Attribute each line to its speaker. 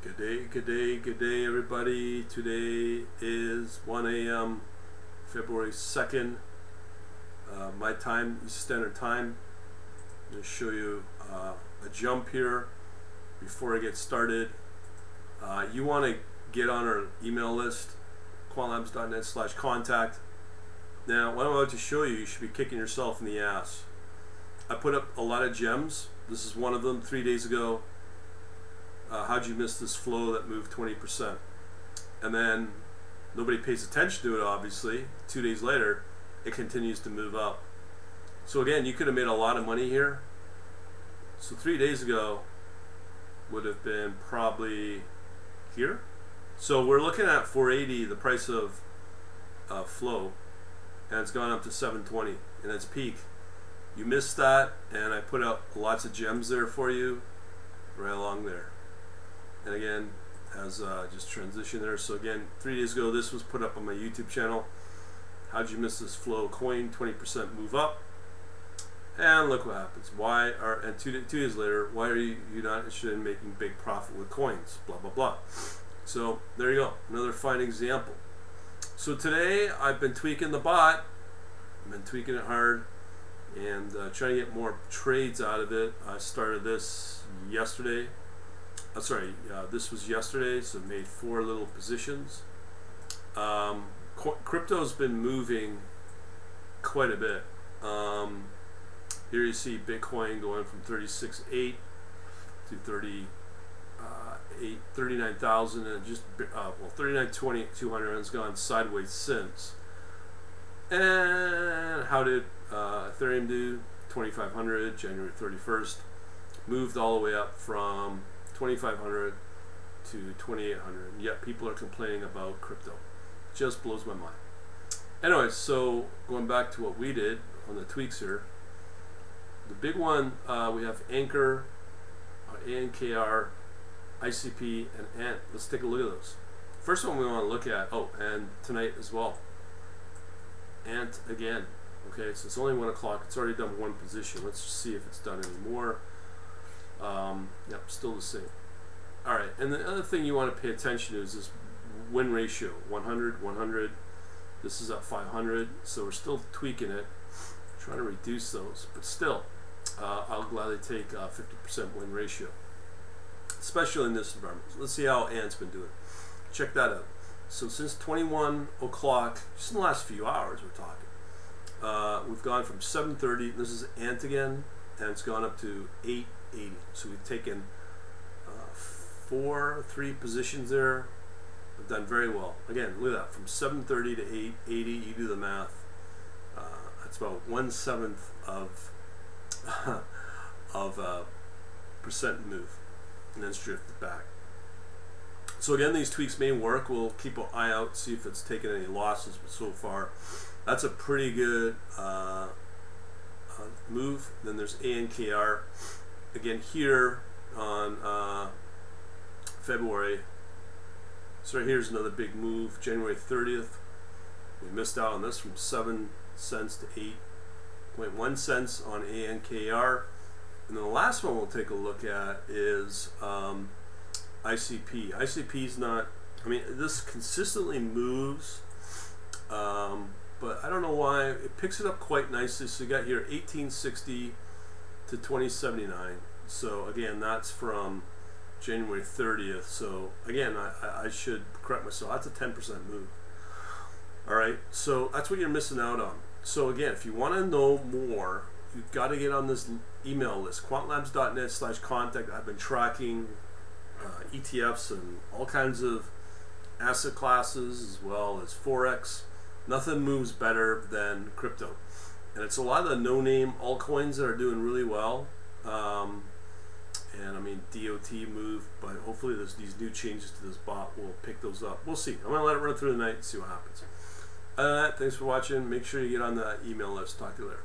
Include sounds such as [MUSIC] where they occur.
Speaker 1: Good day, good day, good day, everybody. Today is 1 a.m., February 2nd, uh, my time, Standard Time. I'm going to show you uh, a jump here before I get started. Uh, you want to get on our email list, quantlabs.net slash contact. Now, what I'm about to show you, you should be kicking yourself in the ass. I put up a lot of gems. This is one of them three days ago. Uh, how'd you miss this flow that moved 20%? And then nobody pays attention to it, obviously. Two days later, it continues to move up. So again, you could have made a lot of money here. So three days ago would have been probably here. So we're looking at 480, the price of uh, flow, and it's gone up to 720 in its peak. You missed that, and I put out lots of gems there for you, right along there. And again, as uh, just transition there. So again, three days ago, this was put up on my YouTube channel. How'd you miss this flow coin? 20% move up. And look what happens. Why are and two, two days later, why are you, you not interested in making big profit with coins? Blah blah blah. So there you go, another fine example. So today I've been tweaking the bot. I've been tweaking it hard and uh, trying to get more trades out of it. I started this yesterday. Uh, sorry, uh, this was yesterday, so made four little positions. Um, crypto's been moving quite a bit. Um, here you see Bitcoin going from 36.8 to 30, uh, 8, 39,000 and just, uh, well, 39.20, 200 has gone sideways since. And how did uh, Ethereum do? 2500 January 31st. Moved all the way up from 2500 to 2800. And yet people are complaining about crypto. Just blows my mind. Anyway, so going back to what we did on the tweaks here. The big one, uh, we have Ankr, uh, ANKR, ICP, and ANT. Let's take a look at those. First one we want to look at, oh, and tonight as well. Ant again. Okay, so it's only 1 o'clock. It's already done one position. Let's see if it's done any more. Um, yep, still the same. All right, and the other thing you want to pay attention to is this win ratio 100, 100. This is at 500, so we're still tweaking it, trying to reduce those, but still, uh, I'll gladly take 50% win ratio, especially in this environment. Let's see how Ant's been doing. Check that out. So since 21 o'clock, just in the last few hours, we're talking. Uh, we've gone from 7:30. This is Ant again, and it's gone up to 880. So we've taken uh, four, three positions there. We've done very well. Again, look at that. From 7:30 to 880, you do the math. Uh, that's about one seventh of [LAUGHS] of uh, percent move, and then it's drifted back. So again, these tweaks may work. We'll keep an eye out, see if it's taken any losses. But so far, that's a pretty good uh, uh, move. Then there's ANKR. Again, here on uh, February. So here's another big move. January 30th. We missed out on this from 7 cents to 8.1 cents on ANKR. And then the last one we'll take a look at is um, ICP. ICP is not, I mean, this consistently moves, um, but I don't know why. It picks it up quite nicely. So you got here 1860 to 2079. So again, that's from January 30th. So again, I, I should correct myself. That's a 10% move. All right, so that's what you're missing out on. So again, if you want to know more, you've got to get on this email list, quantlabs.net slash contact. I've been tracking uh, ETFs and all kinds of asset classes as well as Forex. Nothing moves better than crypto. And it's a lot of the no name altcoins that are doing really well. Um, and I mean, DOT moved, but hopefully this, these new changes to this bot will pick those up. We'll see. I'm going to let it run through the night and see what happens. Uh, thanks for watching. Make sure you get on the email list. Talk to you later.